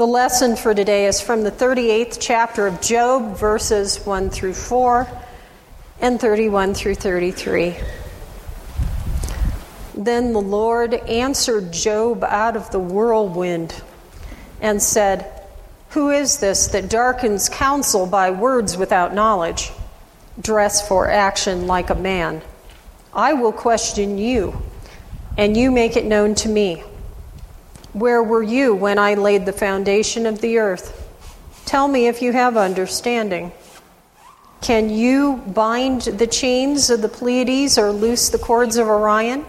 The lesson for today is from the 38th chapter of Job, verses 1 through 4 and 31 through 33. Then the Lord answered Job out of the whirlwind and said, Who is this that darkens counsel by words without knowledge? Dress for action like a man. I will question you, and you make it known to me. Where were you when I laid the foundation of the earth? Tell me if you have understanding. Can you bind the chains of the Pleiades or loose the cords of Orion?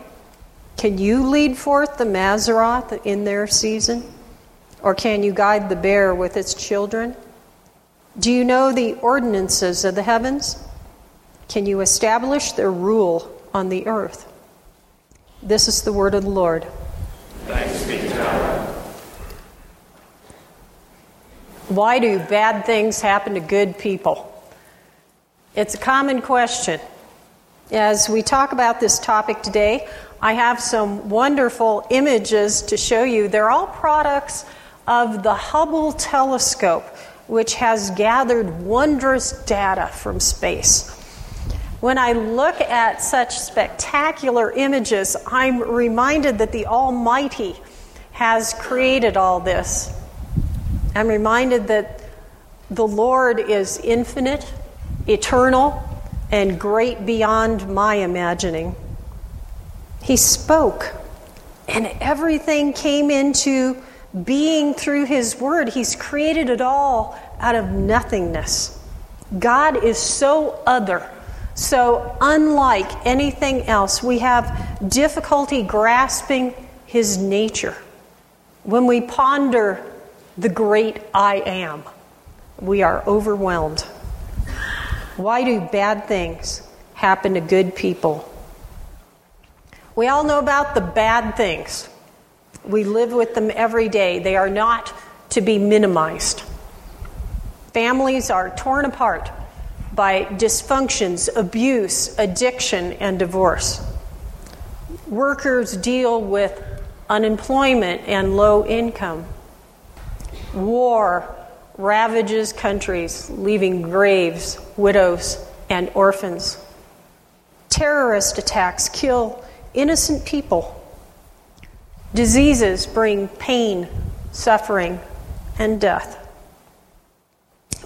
Can you lead forth the Mazzaroth in their season? Or can you guide the bear with its children? Do you know the ordinances of the heavens? Can you establish their rule on the earth? This is the word of the Lord. Thanks be to God. Why do bad things happen to good people? It's a common question. As we talk about this topic today, I have some wonderful images to show you. They're all products of the Hubble telescope, which has gathered wondrous data from space. When I look at such spectacular images, I'm reminded that the Almighty has created all this. I'm reminded that the Lord is infinite, eternal, and great beyond my imagining. He spoke, and everything came into being through His Word. He's created it all out of nothingness. God is so other so, unlike anything else, we have difficulty grasping his nature. When we ponder the great I am, we are overwhelmed. Why do bad things happen to good people? We all know about the bad things. We live with them every day. They are not to be minimized. Families are torn apart by dysfunctions, abuse, addiction, and divorce. Workers deal with unemployment and low income. War ravages countries, leaving graves, widows, and orphans. Terrorist attacks kill innocent people. Diseases bring pain, suffering, and death.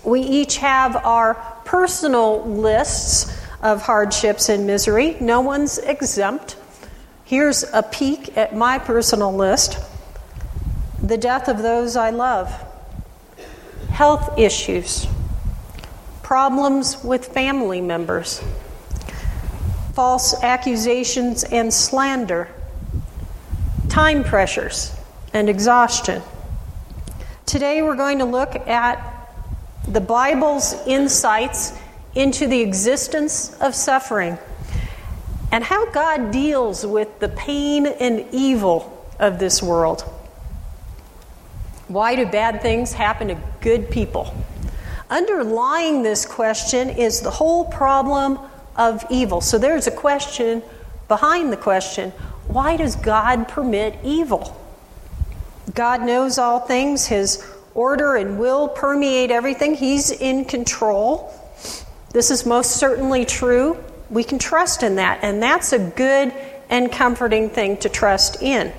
We each have our personal lists of hardships and misery. No one's exempt. Here's a peek at my personal list the death of those I love, health issues, problems with family members, false accusations and slander, time pressures, and exhaustion. Today we're going to look at the Bible's insights into the existence of suffering and how God deals with the pain and evil of this world. Why do bad things happen to good people? Underlying this question is the whole problem of evil. So there's a question behind the question why does God permit evil? God knows all things, His order and will permeate everything. He's in control. This is most certainly true. We can trust in that, and that's a good and comforting thing to trust in.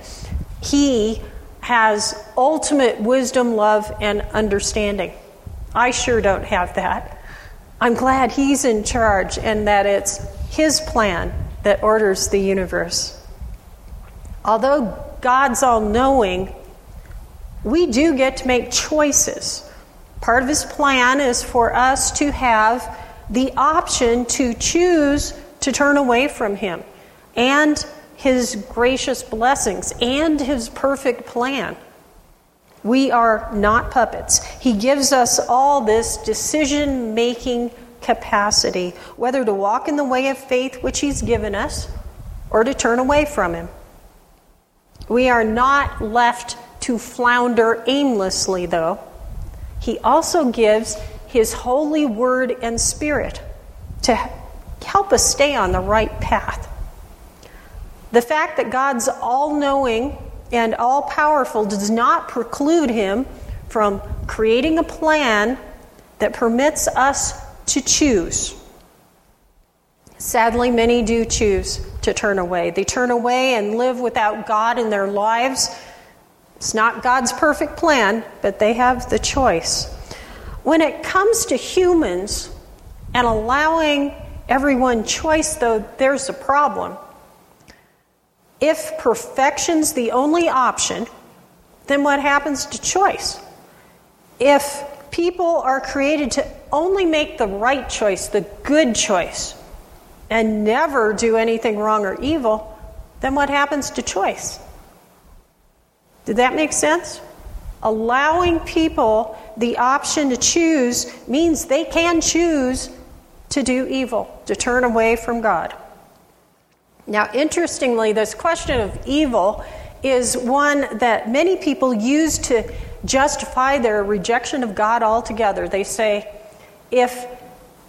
He has ultimate wisdom, love, and understanding. I sure don't have that. I'm glad He's in charge and that it's His plan that orders the universe. Although God's all knowing, we do get to make choices. Part of his plan is for us to have the option to choose to turn away from him and his gracious blessings and his perfect plan. We are not puppets. He gives us all this decision making capacity, whether to walk in the way of faith which he's given us or to turn away from him. We are not left to flounder aimlessly, though. He also gives His holy word and spirit to help us stay on the right path. The fact that God's all knowing and all powerful does not preclude Him from creating a plan that permits us to choose. Sadly, many do choose to turn away. They turn away and live without God in their lives. It's not God's perfect plan, but they have the choice. When it comes to humans and allowing everyone choice, though, there's a problem. If perfection's the only option, then what happens to choice? If people are created to only make the right choice, the good choice, and never do anything wrong or evil, then what happens to choice? Did that make sense? Allowing people the option to choose means they can choose to do evil, to turn away from God. Now, interestingly, this question of evil is one that many people use to justify their rejection of God altogether. They say, if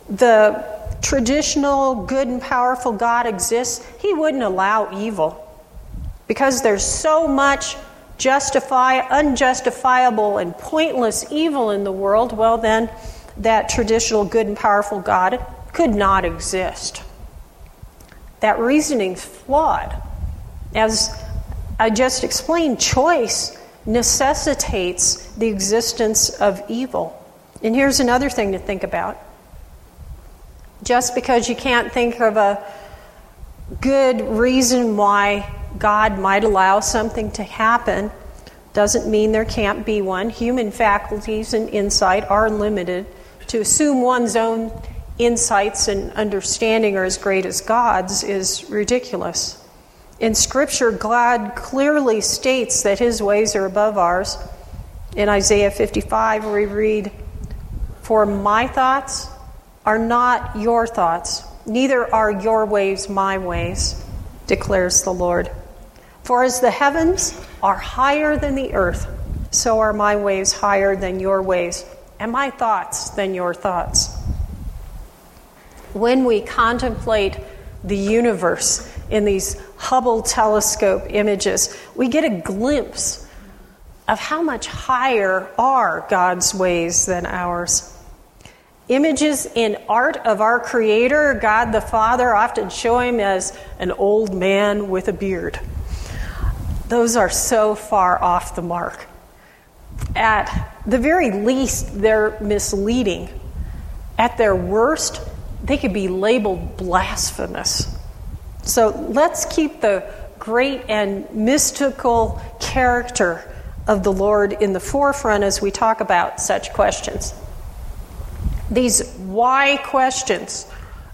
the traditional good and powerful God exists, he wouldn't allow evil. Because there's so much justify unjustifiable and pointless evil in the world, well then that traditional good and powerful God could not exist. That reasoning's flawed. As I just explained, choice necessitates the existence of evil. And here's another thing to think about. Just because you can't think of a good reason why God might allow something to happen doesn't mean there can't be one. Human faculties and insight are limited. To assume one's own insights and understanding are as great as God's is ridiculous. In Scripture, God clearly states that his ways are above ours. In Isaiah 55, we read, For my thoughts are not your thoughts, neither are your ways my ways, declares the Lord. For as the heavens are higher than the earth, so are my ways higher than your ways, and my thoughts than your thoughts. When we contemplate the universe in these Hubble telescope images, we get a glimpse of how much higher are God's ways than ours. Images in art of our Creator, God the Father, often show him as an old man with a beard. Those are so far off the mark. At the very least, they're misleading. At their worst, they could be labeled blasphemous. So let's keep the great and mystical character of the Lord in the forefront as we talk about such questions. These why questions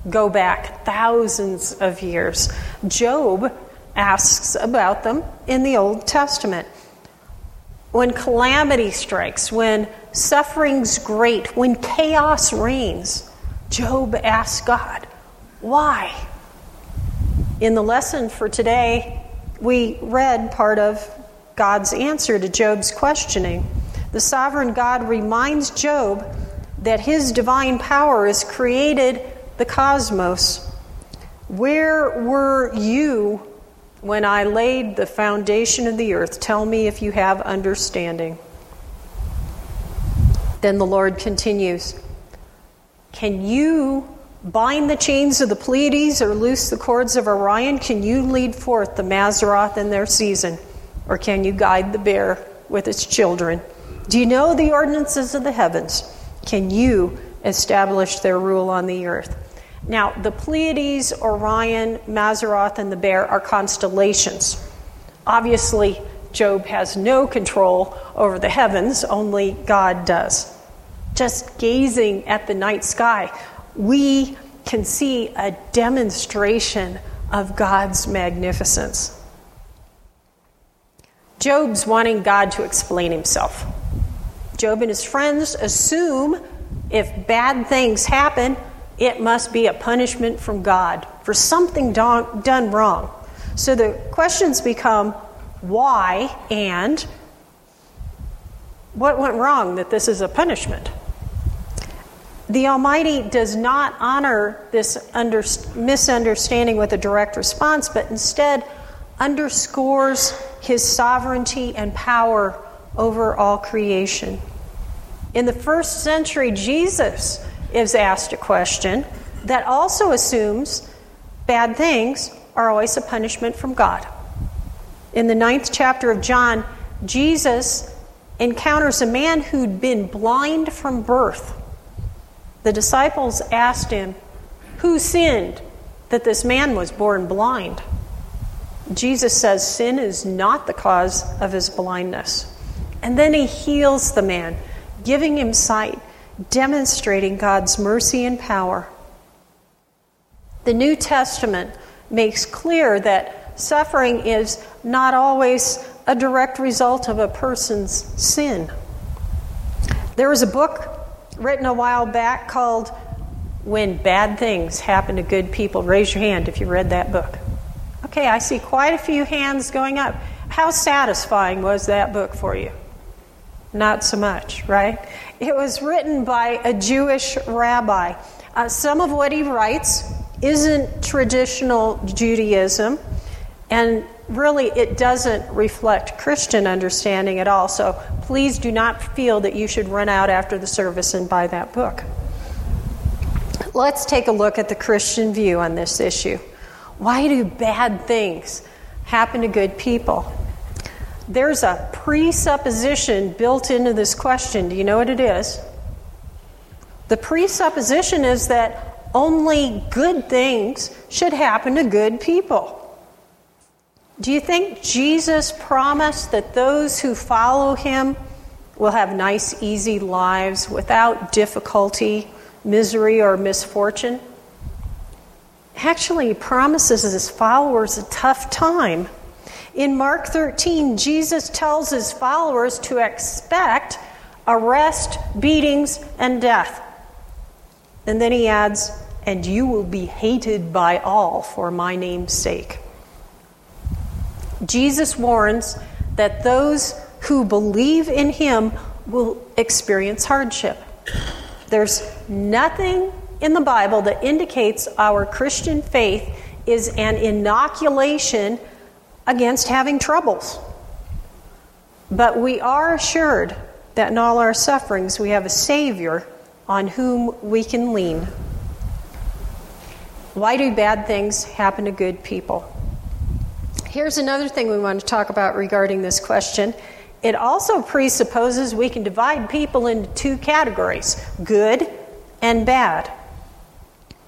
go back thousands of years. Job asks about them in the Old Testament. When calamity strikes, when suffering's great, when chaos reigns, Job asks God, why? In the lesson for today, we read part of God's answer to Job's questioning. The sovereign God reminds Job that his divine power has created the cosmos. Where were you when I laid the foundation of the earth? Tell me if you have understanding. Then the Lord continues Can you bind the chains of the Pleiades or loose the cords of Orion? Can you lead forth the Mazzaroth in their season? Or can you guide the bear with its children? Do you know the ordinances of the heavens? Can you establish their rule on the earth? Now, the Pleiades, Orion, Mazzaroth, and the bear are constellations. Obviously, Job has no control over the heavens, only God does. Just gazing at the night sky, we can see a demonstration of God's magnificence. Job's wanting God to explain himself. Job and his friends assume if bad things happen, it must be a punishment from God for something done wrong. So the questions become why and what went wrong that this is a punishment? The Almighty does not honor this under, misunderstanding with a direct response, but instead underscores his sovereignty and power over all creation. In the first century, Jesus is asked a question that also assumes bad things are always a punishment from God. In the ninth chapter of John, Jesus encounters a man who'd been blind from birth. The disciples asked him, Who sinned that this man was born blind? Jesus says sin is not the cause of his blindness. And then he heals the man, giving him sight, demonstrating God's mercy and power. The New Testament makes clear that suffering is not always a direct result of a person's sin. There was a book written a while back called When Bad Things Happen to Good People. Raise your hand if you read that book. Okay, I see quite a few hands going up. How satisfying was that book for you? Not so much, right? It was written by a Jewish rabbi. Uh, some of what he writes isn't traditional Judaism, and really it doesn't reflect Christian understanding at all. So please do not feel that you should run out after the service and buy that book. Let's take a look at the Christian view on this issue. Why do bad things happen to good people? There's a presupposition built into this question. Do you know what it is? The presupposition is that only good things should happen to good people. Do you think Jesus promised that those who follow him will have nice, easy lives without difficulty, misery, or misfortune? Actually, he promises his followers a tough time. In Mark 13, Jesus tells his followers to expect arrest, beatings, and death. And then he adds, And you will be hated by all for my name's sake. Jesus warns that those who believe in him will experience hardship. There's nothing in the Bible that indicates our Christian faith is an inoculation against having troubles. But we are assured that in all our sufferings we have a Savior on whom we can lean. Why do bad things happen to good people? Here's another thing we want to talk about regarding this question. It also presupposes we can divide people into two categories good and bad.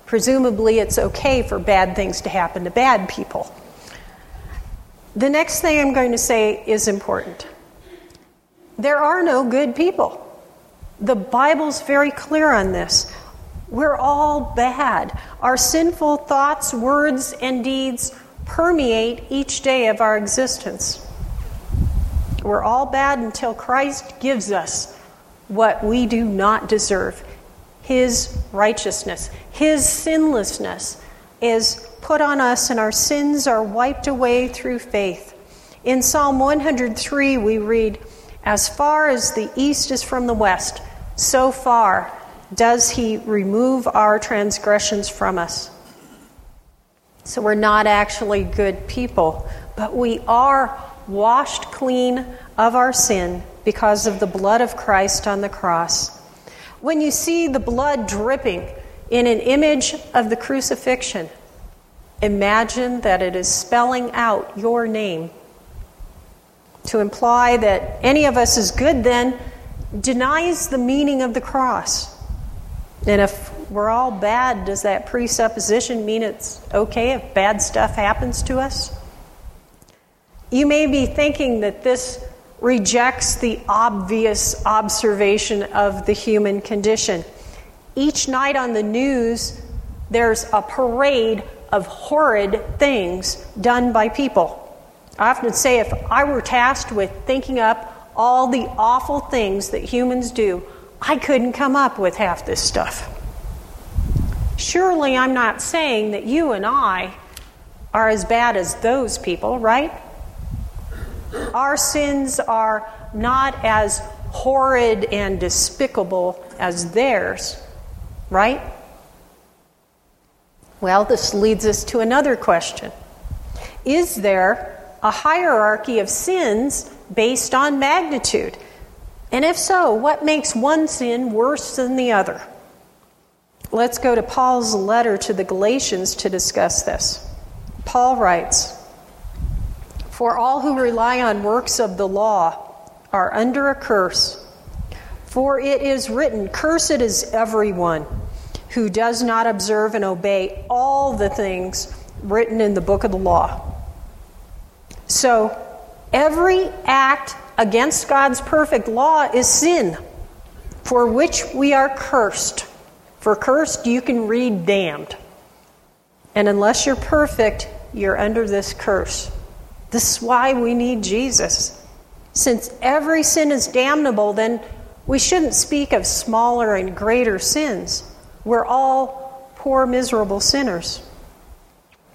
Presumably, it's okay for bad things to happen to bad people. The next thing I'm going to say is important. There are no good people. The Bible's very clear on this. We're all bad. Our sinful thoughts, words, and deeds permeate each day of our existence. We're all bad until Christ gives us what we do not deserve His righteousness, His sinlessness is put on us, and our sins are wiped away through faith. In Psalm 103, we read, As far as the east is from the west, so far does he remove our transgressions from us. So we're not actually good people, but we are washed clean of our sin because of the blood of Christ on the cross. When you see the blood dripping in an image of the crucifixion, Imagine that it is spelling out your name. To imply that any of us is good then denies the meaning of the cross. And if we're all bad, does that presupposition mean it's okay if bad stuff happens to us? You may be thinking that this rejects the obvious observation of the human condition. Each night on the news, there's a parade of horrid things done by people. I often say if I were tasked with thinking up all the awful things that humans do, I couldn't come up with half this stuff. Surely I'm not saying that you and I are as bad as those people, right? Our sins are not as horrid and despicable as theirs, right? Well, this leads us to another question Is there a hierarchy of sins based on magnitude? And if so, what makes one sin worse than the other? Let's go to Paul's letter to the Galatians to discuss this. Paul writes For all who rely on works of the law are under a curse. For it is written, Cursed is everyone who does not observe and obey all the things written in the book of the law. So, every act against God's perfect law is sin, for which we are cursed. For cursed, you can read damned. And unless you're perfect, you're under this curse. This is why we need Jesus. Since every sin is damnable, then we shouldn't speak of smaller and greater sins. We're all poor, miserable sinners.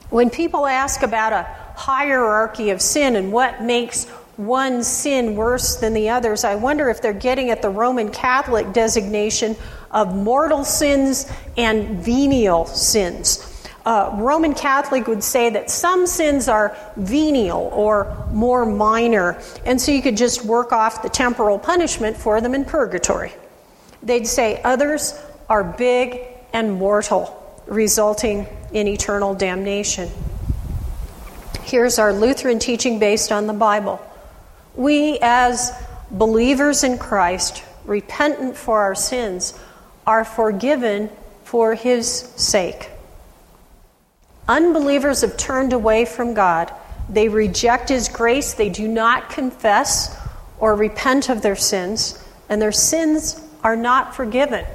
When people ask about a hierarchy of sin and what makes one sin worse than the others, I wonder if they're getting at the Roman Catholic designation of mortal sins and venial sins. Uh, Roman Catholic would say that some sins are venial or more minor, and so you could just work off the temporal punishment for them in purgatory. They'd say others are big and mortal, resulting in eternal damnation. Here's our Lutheran teaching based on the Bible. We, as believers in Christ, repentant for our sins, are forgiven for his sake. Unbelievers have turned away from God. They reject His grace. They do not confess or repent of their sins, and their sins are not forgiven.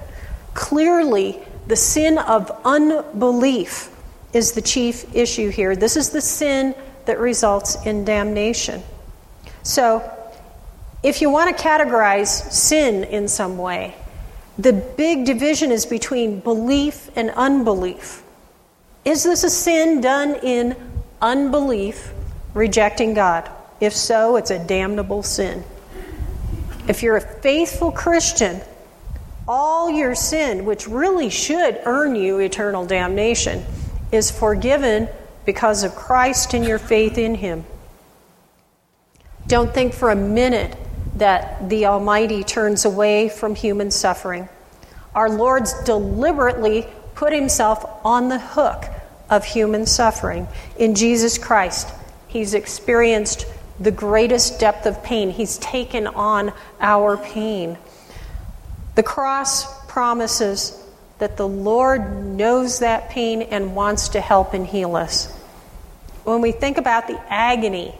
Clearly, the sin of unbelief is the chief issue here. This is the sin that results in damnation. So, if you want to categorize sin in some way, the big division is between belief and unbelief. Is this a sin done in unbelief, rejecting God? If so, it's a damnable sin. If you're a faithful Christian, all your sin, which really should earn you eternal damnation, is forgiven because of Christ and your faith in Him. Don't think for a minute that the Almighty turns away from human suffering. Our Lord's deliberately put Himself on the hook of human suffering. In Jesus Christ, He's experienced the greatest depth of pain. He's taken on our pain. The cross promises that the Lord knows that pain and wants to help and heal us. When we think about the agony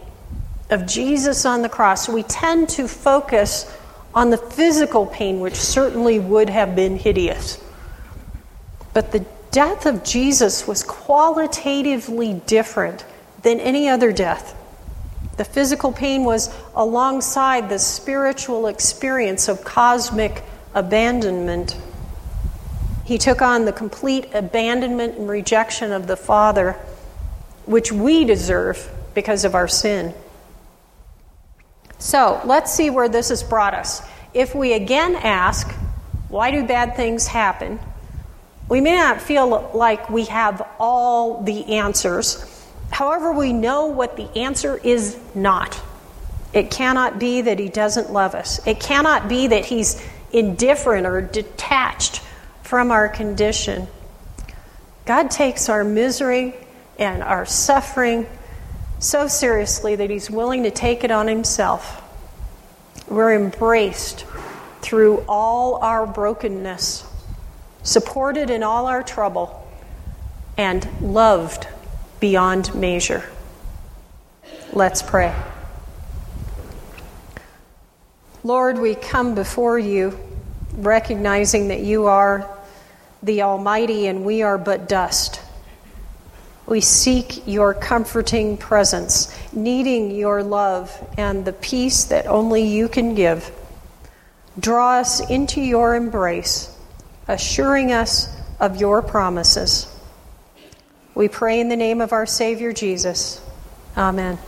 of Jesus on the cross, we tend to focus on the physical pain, which certainly would have been hideous. But the death of Jesus was qualitatively different than any other death. The physical pain was alongside the spiritual experience of cosmic abandonment. He took on the complete abandonment and rejection of the Father, which we deserve because of our sin. So let's see where this has brought us. If we again ask, why do bad things happen? We may not feel like we have all the answers. However, we know what the answer is not. It cannot be that He doesn't love us, it cannot be that He's indifferent or detached from our condition. God takes our misery and our suffering so seriously that He's willing to take it on Himself. We're embraced through all our brokenness supported in all our trouble, and loved beyond measure. Let's pray. Lord, we come before you recognizing that you are the Almighty and we are but dust. We seek your comforting presence, needing your love and the peace that only you can give. Draw us into your embrace assuring us of your promises. We pray in the name of our Savior Jesus. Amen.